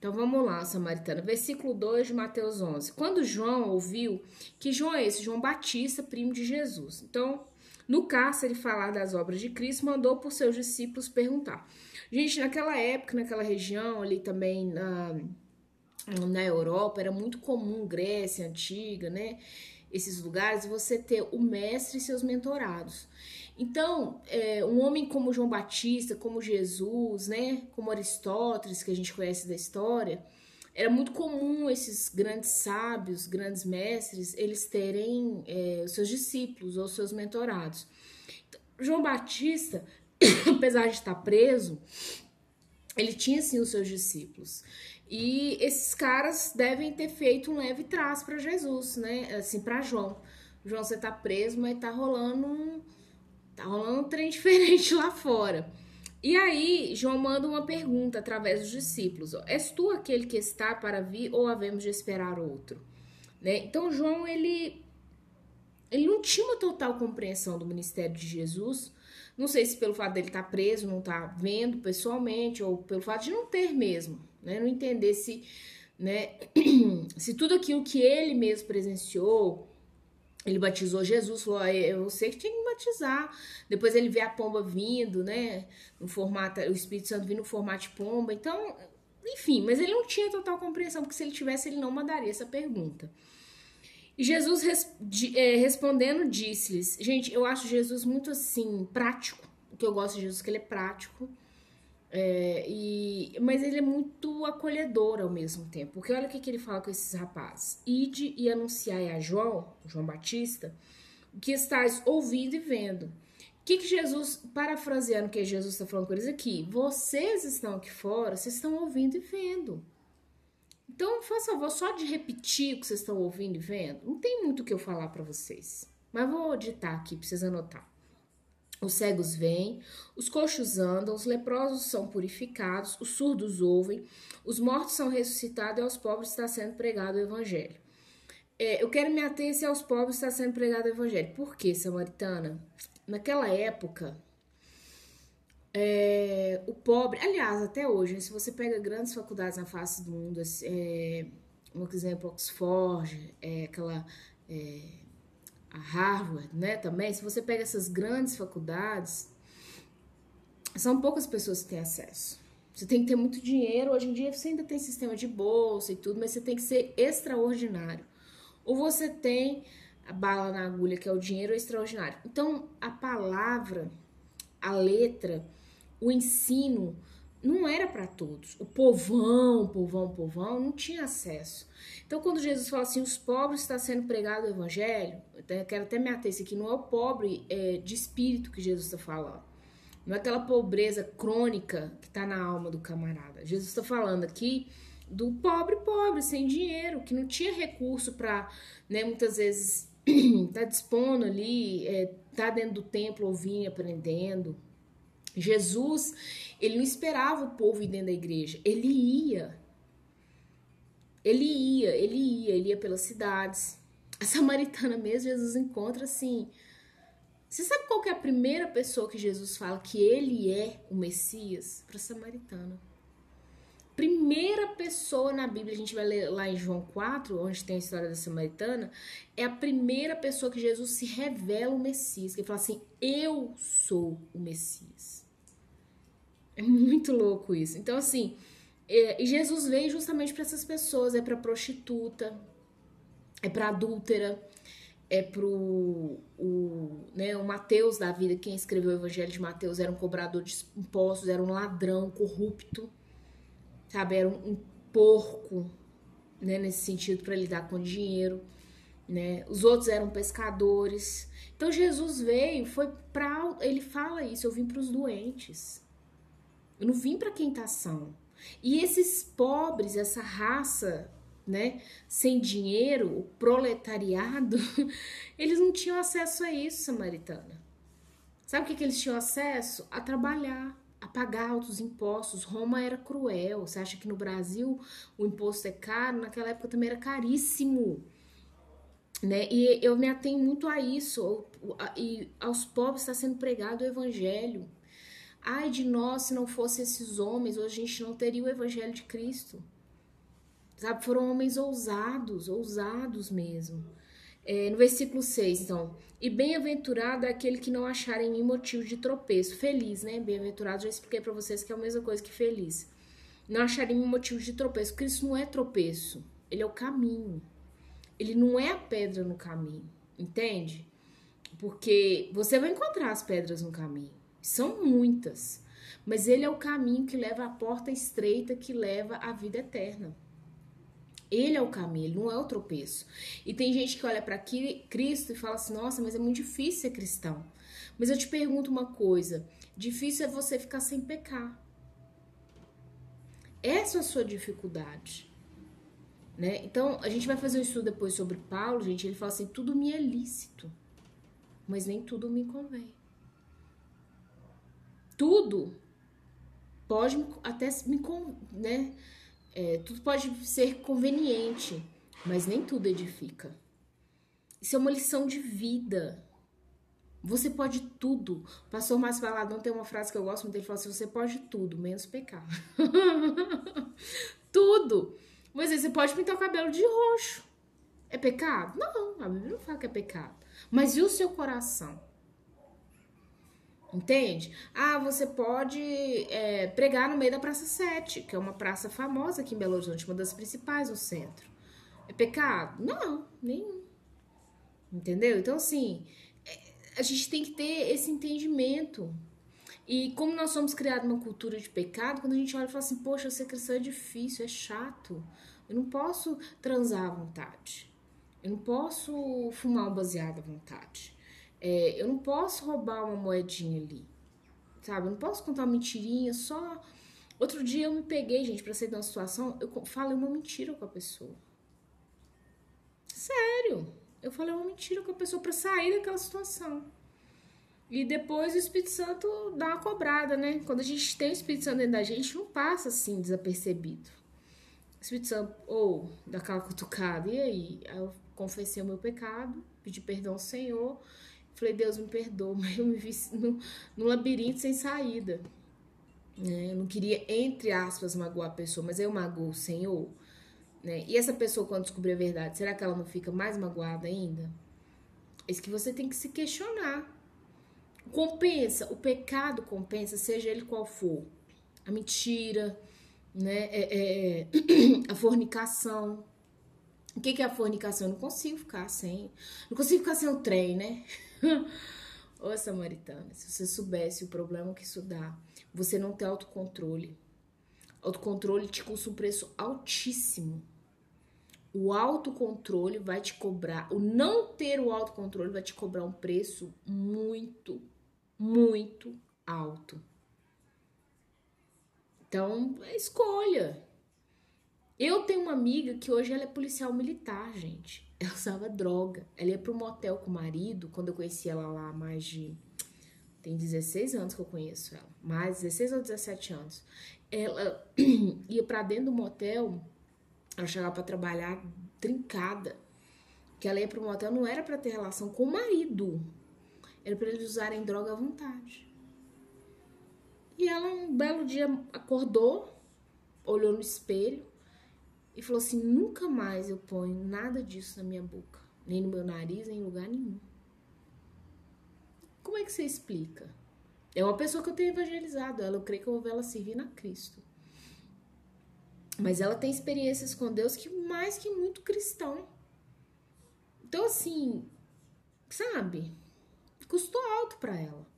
Então vamos lá, Samaritana. Versículo 2 de Mateus 11. Quando João ouviu, que João é esse? João Batista, primo de Jesus. Então, no cárcere falar das obras de Cristo, mandou por seus discípulos perguntar. Gente, naquela época, naquela região ali também na, na Europa, era muito comum, Grécia antiga, né? Esses lugares, você ter o mestre e seus mentorados. Então, é, um homem como João Batista, como Jesus, né, como Aristóteles, que a gente conhece da história, era muito comum esses grandes sábios, grandes mestres, eles terem é, seus discípulos ou seus mentorados. Então, João Batista, apesar de estar preso, ele tinha sim os seus discípulos. E esses caras devem ter feito um leve traço para Jesus, né? Assim, para João. João, você tá preso, mas tá rolando um Tá rolando um trem diferente lá fora. E aí, João manda uma pergunta através dos discípulos: ó, És tu aquele que está para vir ou havemos de esperar outro? Né? Então, João, ele, ele não tinha uma total compreensão do ministério de Jesus. Não sei se pelo fato dele estar tá preso, não estar tá vendo pessoalmente, ou pelo fato de não ter mesmo, né? Não entender se, né, se tudo aquilo que ele mesmo presenciou, ele batizou Jesus, falou: é você que tinha que batizar. Depois ele vê a pomba vindo, né? No formato, o Espírito Santo vindo no formato de pomba. Então, enfim, mas ele não tinha total compreensão, porque se ele tivesse, ele não mandaria essa pergunta. E Jesus res, de, é, respondendo disse-lhes: Gente, eu acho Jesus muito assim, prático. O que eu gosto de Jesus é que ele é prático. É, e, mas ele é muito acolhedor ao mesmo tempo. Porque olha o que, que ele fala com esses rapazes: Ide e anunciai a João, João Batista, que estás ouvindo e vendo. O que, que Jesus, parafraseando o que Jesus está falando com eles aqui, vocês estão aqui fora, vocês estão ouvindo e vendo. Então, faça favor só de repetir o que vocês estão ouvindo e vendo. Não tem muito o que eu falar para vocês. Mas vou ditar aqui vocês anotar. Os cegos vêm, os coxos andam, os leprosos são purificados, os surdos ouvem, os mortos são ressuscitados e aos pobres está sendo pregado o evangelho. É, eu quero me ater se aos pobres está sendo pregado o evangelho. Por quê, Samaritana? Naquela época, é, o pobre, aliás, até hoje, se você pega grandes faculdades na face do mundo, é, um exemplo, Oxford, é, aquela é, a Harvard, né, também, se você pega essas grandes faculdades, são poucas pessoas que têm acesso. Você tem que ter muito dinheiro. Hoje em dia você ainda tem sistema de bolsa e tudo, mas você tem que ser extraordinário. Ou você tem a bala na agulha, que é o dinheiro extraordinário. Então, a palavra, a letra, o ensino não era para todos. O povão, povão, povão não tinha acesso. Então, quando Jesus fala assim, os pobres está sendo pregado o evangelho, eu quero até me ater isso aqui, não é o pobre é, de espírito que Jesus está falando. Não é aquela pobreza crônica que está na alma do camarada. Jesus está falando aqui do pobre pobre, sem dinheiro, que não tinha recurso para, né, muitas vezes, tá dispondo ali, é, tá dentro do templo ouvindo aprendendo. Jesus, ele não esperava o povo ir dentro da igreja, ele ia. Ele ia, ele ia, ele ia pelas cidades. A samaritana mesmo, Jesus encontra assim. Você sabe qual é a primeira pessoa que Jesus fala que ele é o Messias? Para a samaritana. Primeira pessoa na Bíblia, a gente vai ler lá em João 4, onde tem a história da samaritana, é a primeira pessoa que Jesus se revela o Messias, que ele fala assim: Eu sou o Messias. É muito louco isso. Então, assim, é, e Jesus veio justamente para essas pessoas, é para prostituta, é para adúltera, é pro o, né, o Mateus da vida, quem escreveu o Evangelho de Mateus era um cobrador de impostos, era um ladrão corrupto, sabe, era um, um porco, né, nesse sentido para lidar com dinheiro, né? Os outros eram pescadores. Então Jesus veio, foi para ele fala isso, eu vim para os doentes. Eu não vim para quem tá. E esses pobres, essa raça, né, sem dinheiro, o proletariado, eles não tinham acesso a isso, samaritana. Sabe o que, que eles tinham acesso? A trabalhar, a pagar altos impostos. Roma era cruel. Você acha que no Brasil o imposto é caro? Naquela época também era caríssimo. Né? E eu me atenho muito a isso. E aos pobres está sendo pregado o evangelho. Ai de nós se não fossem esses homens, hoje a gente não teria o evangelho de Cristo. sabe? Foram homens ousados, ousados mesmo. É, no versículo 6, então, e bem-aventurado é aquele que não achar em mim motivo de tropeço. Feliz, né? Bem-aventurado, já expliquei para vocês que é a mesma coisa que feliz. Não achar em mim motivo de tropeço. Cristo não é tropeço, ele é o caminho. Ele não é a pedra no caminho, entende? Porque você vai encontrar as pedras no caminho. São muitas. Mas ele é o caminho que leva à porta estreita que leva à vida eterna. Ele é o caminho, ele não é o tropeço. E tem gente que olha para Cristo e fala assim: nossa, mas é muito difícil ser cristão. Mas eu te pergunto uma coisa: difícil é você ficar sem pecar. Essa é a sua dificuldade. Né? Então, a gente vai fazer um estudo depois sobre Paulo, gente. Ele fala assim: tudo me é lícito, mas nem tudo me convém. Tudo pode até me, né? É, tudo pode ser conveniente, mas nem tudo edifica. Isso é uma lição de vida. Você pode tudo. O pastor Márcio Valadão tem uma frase que eu gosto muito ele fala assim, você pode tudo, menos pecar. tudo. Mas você pode pintar o cabelo de roxo. É pecado? Não, a Bíblia não fala que é pecado. Mas e o seu coração? Entende? Ah, você pode é, pregar no meio da Praça 7, que é uma praça famosa aqui em Belo Horizonte, uma das principais no centro. É pecado? Não, nenhum. Entendeu? Então, assim, é, a gente tem que ter esse entendimento. E como nós somos criados numa cultura de pecado, quando a gente olha e fala assim, poxa, ser cristão é difícil, é chato. Eu não posso transar à vontade. Eu não posso fumar um baseado à vontade. É, eu não posso roubar uma moedinha ali, sabe? Eu não posso contar uma mentirinha só. Outro dia eu me peguei, gente, pra sair de uma situação, eu falei uma mentira com a pessoa. Sério, eu falei uma mentira com a pessoa para sair daquela situação. E depois o Espírito Santo dá uma cobrada, né? Quando a gente tem o Espírito Santo dentro da gente, não passa assim desapercebido. O Espírito Santo, ou oh, daquela cutucada, e aí? Aí eu confessei o meu pecado, pedi perdão ao Senhor. Falei, Deus me perdoa, mas eu me vi no, no labirinto sem saída. Né? Eu não queria, entre aspas, magoar a pessoa, mas eu magoo o Senhor. Né? E essa pessoa, quando descobrir a verdade, será que ela não fica mais magoada ainda? É isso que você tem que se questionar. Compensa, o pecado compensa, seja ele qual for. A mentira, né? É, é, é a fornicação. O que, que é a fornicação? Eu não consigo ficar sem. Não consigo ficar sem o trem, né? Ô Samaritana, se você soubesse o problema que isso dá, você não tem autocontrole. Autocontrole te custa um preço altíssimo. O autocontrole vai te cobrar, o não ter o autocontrole vai te cobrar um preço muito, muito alto. Então, é escolha. Eu tenho uma amiga que hoje ela é policial militar, gente. Ela usava droga. Ela ia pro motel com o marido, quando eu conheci ela lá mais de. Tem 16 anos que eu conheço ela. Mais 16 ou 17 anos. Ela ia para dentro do motel, ela chegava para trabalhar trincada. Que ela ia pro motel não era para ter relação com o marido. Era para eles usarem droga à vontade. E ela um belo dia acordou, olhou no espelho, e falou assim: nunca mais eu ponho nada disso na minha boca, nem no meu nariz, nem em lugar nenhum. Como é que você explica? É uma pessoa que eu tenho evangelizado, ela, eu creio que eu vou ver ela servindo a Cristo. Mas ela tem experiências com Deus que mais que muito cristão. Então, assim, sabe? Custou alto para ela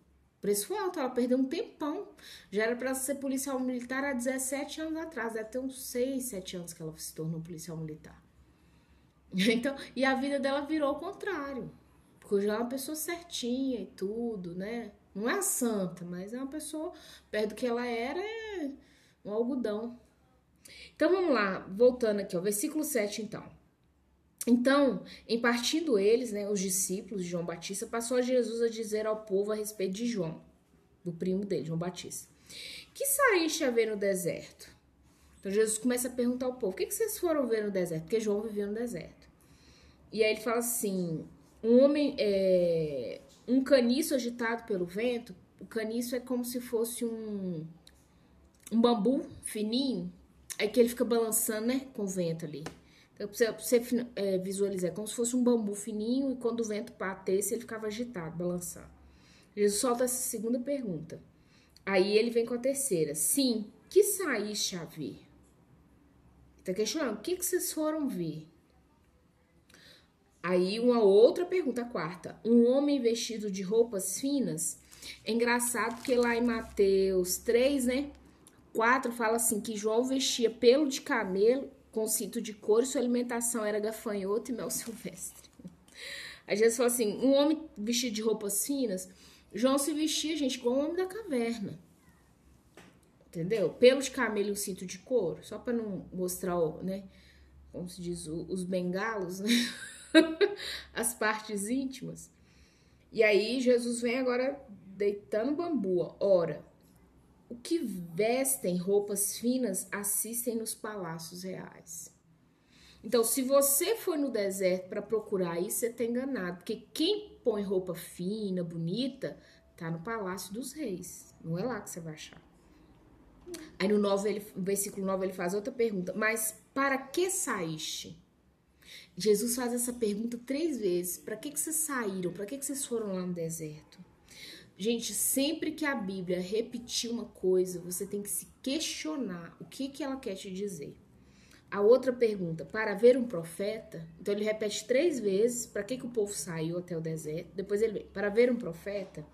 preço foi alto, ela perdeu um tempão. Já era para ser policial militar há 17 anos atrás, deve ter uns 6, 7 anos que ela se tornou policial militar. Então, e a vida dela virou o contrário. Porque hoje ela é uma pessoa certinha e tudo, né? Não é a santa, mas é uma pessoa, perto do que ela era, é um algodão. Então vamos lá, voltando aqui, ó, versículo 7 então. Então, em partindo eles, né, os discípulos de João Batista, passou a Jesus a dizer ao povo a respeito de João, do primo dele, João Batista. Que saíste a ver no deserto? Então Jesus começa a perguntar ao povo: o que, que vocês foram ver no deserto? Porque João vivia no deserto. E aí ele fala assim: um homem, é, um caniço agitado pelo vento. O caniço é como se fosse um, um bambu fininho. Aí que ele fica balançando, né? Com o vento ali. Pra você, é, visualizar, é como se fosse um bambu fininho e quando o vento batesse, ele ficava agitado, balançando. Jesus solta essa segunda pergunta. Aí ele vem com a terceira. Sim, que saíste a ver? Tá questionando, o que, que vocês foram ver? Aí uma outra pergunta, a quarta. Um homem vestido de roupas finas? É engraçado porque lá em Mateus 3, né? 4 fala assim que João vestia pelo de camelo com cinto de couro sua alimentação era gafanhoto e mel silvestre. Aí Jesus falou assim, um homem vestido de roupas finas, João se vestia, gente, igual um homem da caverna. Entendeu? Pelo de camelo e um cinto de couro, só para não mostrar, né, como se diz, os bengalos, né? as partes íntimas. E aí Jesus vem agora deitando bambu. Ora, o que vestem roupas finas assistem nos palácios reais. Então, se você for no deserto para procurar isso, você está enganado, porque quem põe roupa fina, bonita, tá no palácio dos reis. Não é lá que você vai achar. Aí no, 9, ele, no versículo 9 ele faz outra pergunta: Mas para que saíste? Jesus faz essa pergunta três vezes. Para que, que vocês saíram? Para que, que vocês foram lá no deserto? Gente, sempre que a Bíblia repetir uma coisa, você tem que se questionar o que, que ela quer te dizer. A outra pergunta, para ver um profeta, então ele repete três vezes, para que, que o povo saiu até o deserto? Depois ele vem, para ver um profeta?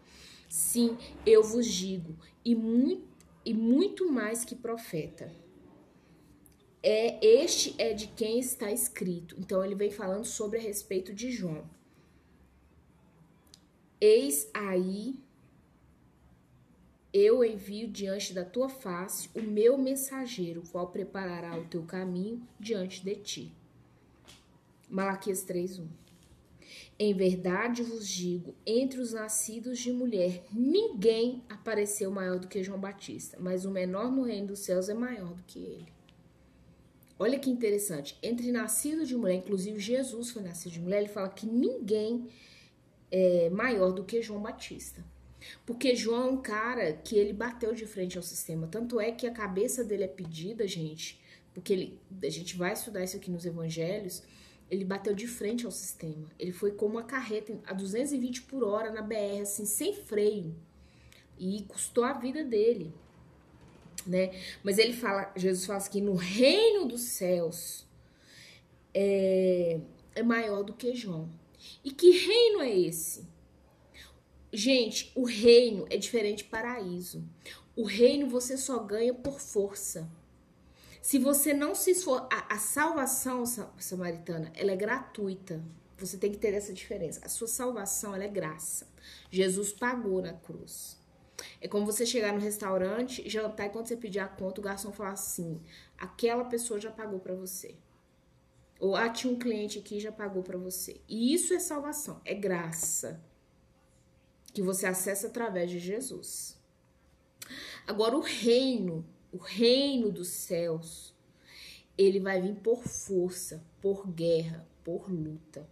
Sim, eu vos digo, e muito, e muito mais que profeta. É Este é de quem está escrito. Então ele vem falando sobre a respeito de João. Eis aí eu envio diante da tua face o meu mensageiro, qual preparará o teu caminho diante de ti. Malaquias 3:1. Em verdade vos digo, entre os nascidos de mulher, ninguém apareceu maior do que João Batista, mas o menor no reino dos céus é maior do que ele. Olha que interessante, entre nascidos de mulher, inclusive Jesus foi nascido de mulher, ele fala que ninguém é maior do que João Batista. Porque João é um cara que ele bateu de frente ao sistema. Tanto é que a cabeça dele é pedida, gente, porque ele, a gente vai estudar isso aqui nos evangelhos. Ele bateu de frente ao sistema. Ele foi como uma carreta a 220 por hora na BR, assim, sem freio. E custou a vida dele, né? Mas ele fala, Jesus fala que no reino dos céus é, é maior do que João. E que reino é esse? Gente, o reino é diferente de paraíso. O reino você só ganha por força. Se você não se esforçar, a, a salvação samaritana, ela é gratuita. Você tem que ter essa diferença. A sua salvação, ela é graça. Jesus pagou na cruz. É como você chegar no restaurante, jantar e quando você pedir a conta, o garçom falar assim: aquela pessoa já pagou para você. Ou ah, tinha um cliente aqui já pagou para você. E isso é salvação, é graça que você acessa através de Jesus. Agora, o reino, o reino dos céus, ele vai vir por força, por guerra, por luta.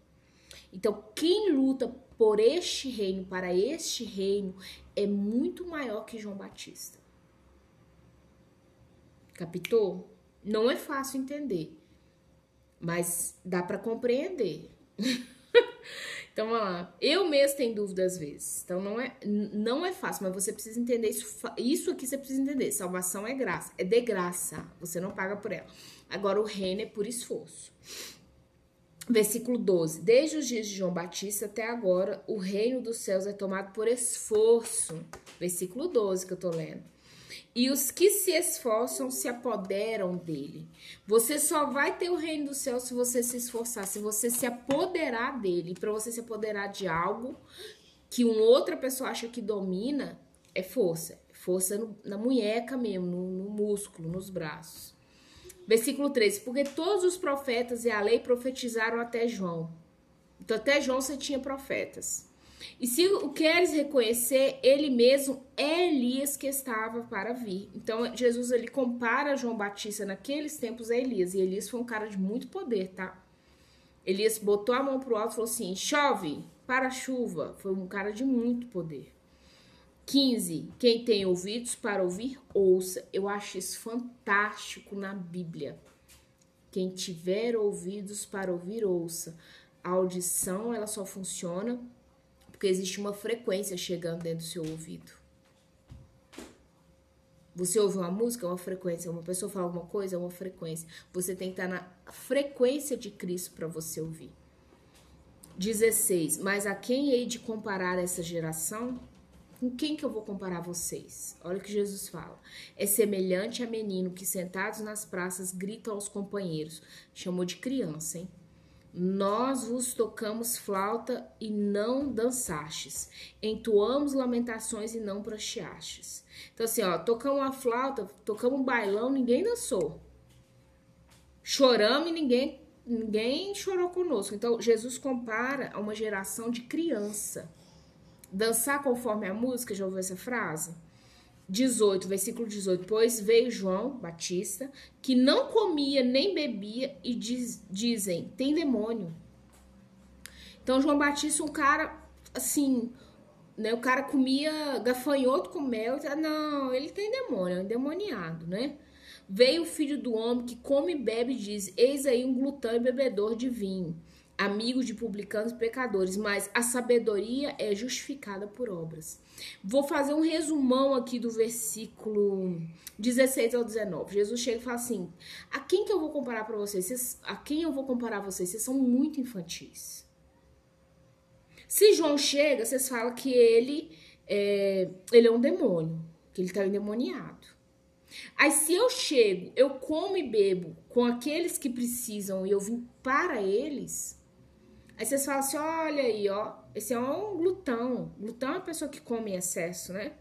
Então, quem luta por este reino, para este reino, é muito maior que João Batista. Captou? Não é fácil entender, mas dá para compreender. Então, vamos lá. Eu mesmo tenho dúvida às vezes. Então, não é, não é fácil, mas você precisa entender isso. Isso aqui você precisa entender. Salvação é graça. É de graça. Você não paga por ela. Agora, o reino é por esforço. Versículo 12. Desde os dias de João Batista até agora, o reino dos céus é tomado por esforço. Versículo 12 que eu tô lendo e os que se esforçam se apoderam dele. Você só vai ter o reino do céu se você se esforçar, se você se apoderar dele. Para você se apoderar de algo que uma outra pessoa acha que domina, é força. Força no, na munheca mesmo, no, no músculo, nos braços. Versículo 13: Porque todos os profetas e a lei profetizaram até João. Então, até João você tinha profetas. E se o queres reconhecer, ele mesmo é Elias que estava para vir. Então, Jesus ele compara João Batista naqueles tempos a Elias. E Elias foi um cara de muito poder, tá? Elias botou a mão pro alto e falou assim: chove, para a chuva. Foi um cara de muito poder. 15. Quem tem ouvidos para ouvir, ouça. Eu acho isso fantástico na Bíblia. Quem tiver ouvidos para ouvir, ouça. A audição, ela só funciona porque existe uma frequência chegando dentro do seu ouvido. Você ouve uma música, é uma frequência. Uma pessoa fala alguma coisa, é uma frequência. Você tem que estar na frequência de Cristo para você ouvir. 16. Mas a quem hei de comparar essa geração? Com quem que eu vou comparar vocês? Olha o que Jesus fala. É semelhante a menino que sentados nas praças gritam aos companheiros. Chamou de criança, hein? Nós vos tocamos flauta e não dançastes. Entoamos lamentações e não prasteastes. Então, assim, ó, tocamos uma flauta, tocamos um bailão, ninguém dançou. Choramos e ninguém, ninguém chorou conosco. Então, Jesus compara a uma geração de criança dançar conforme a música, já ouviu essa frase? 18, versículo 18. Pois veio João Batista, que não comia nem bebia, e diz, dizem: tem demônio. Então, João Batista, um cara assim, né? O cara comia gafanhoto com mel. Não, ele tem demônio, é um endemoniado, né? Veio o filho do homem que come e bebe e diz: Eis aí um glutão e bebedor de vinho amigo de publicanos e pecadores, mas a sabedoria é justificada por obras. Vou fazer um resumão aqui do versículo 16 ao 19. Jesus chega e fala assim: A quem que eu vou comparar para vocês? A quem eu vou comparar vocês? Vocês são muito infantis. Se João chega, vocês falam que ele é, ele é um demônio, que ele está endemoniado. Aí se eu chego, eu como e bebo com aqueles que precisam e eu vim para eles, Aí vocês falam assim: olha aí, ó, esse é um glutão. Glutão é uma pessoa que come em excesso, né?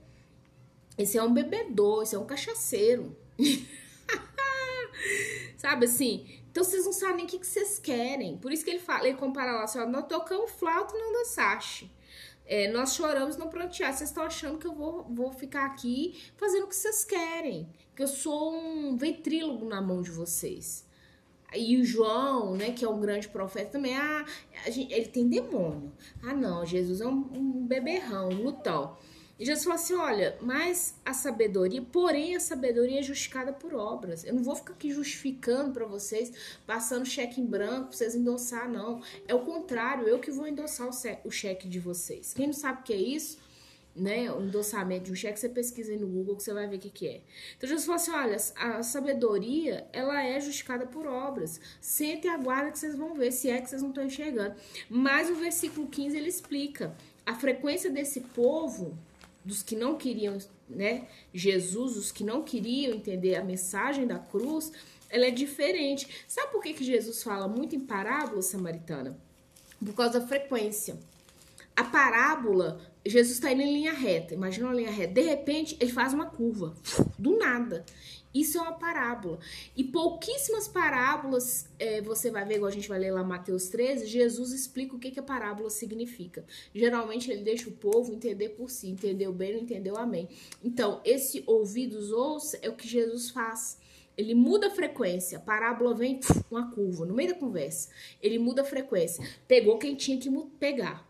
Esse é um bebedor, esse é um cachaceiro. Sabe assim? Então vocês não sabem nem o que, vocês querem. Por isso que ele fala, ele compara lá assim: ó, nós tocamos flauta não dançaste. É, nós choramos não prantear. Vocês estão achando que eu vou, vou ficar aqui fazendo o que vocês querem. Que eu sou um ventrílogo na mão de vocês. E o João, né, que é um grande profeta também, ah, gente, ele tem demônio. Ah, não, Jesus é um, um beberrão, um lutão. E Jesus falou assim: olha, mas a sabedoria, porém a sabedoria é justificada por obras. Eu não vou ficar aqui justificando para vocês, passando cheque em branco pra vocês endossar, não. É o contrário, eu que vou endossar o cheque de vocês. Quem não sabe o que é isso, né, um endossamento de um cheque, você pesquisa aí no Google que você vai ver o que, que é. Então Jesus falou assim: olha, a sabedoria ela é justificada por obras. Sente e aguarda que vocês vão ver, se é que vocês não estão enxergando. Mas o versículo 15 ele explica a frequência desse povo, dos que não queriam, né, Jesus, os que não queriam entender a mensagem da cruz, ela é diferente. Sabe por que, que Jesus fala muito em parábola samaritana? Por causa da frequência. A parábola Jesus está indo em linha reta, imagina uma linha reta. De repente, ele faz uma curva, do nada. Isso é uma parábola. E pouquíssimas parábolas é, você vai ver, igual a gente vai ler lá Mateus 13, Jesus explica o que, que a parábola significa. Geralmente ele deixa o povo entender por si, entendeu bem, não entendeu, amém. Então, esse ouvidos ouça é o que Jesus faz. Ele muda a frequência. A parábola vem uma curva no meio da conversa. Ele muda a frequência. Pegou quem tinha que pegar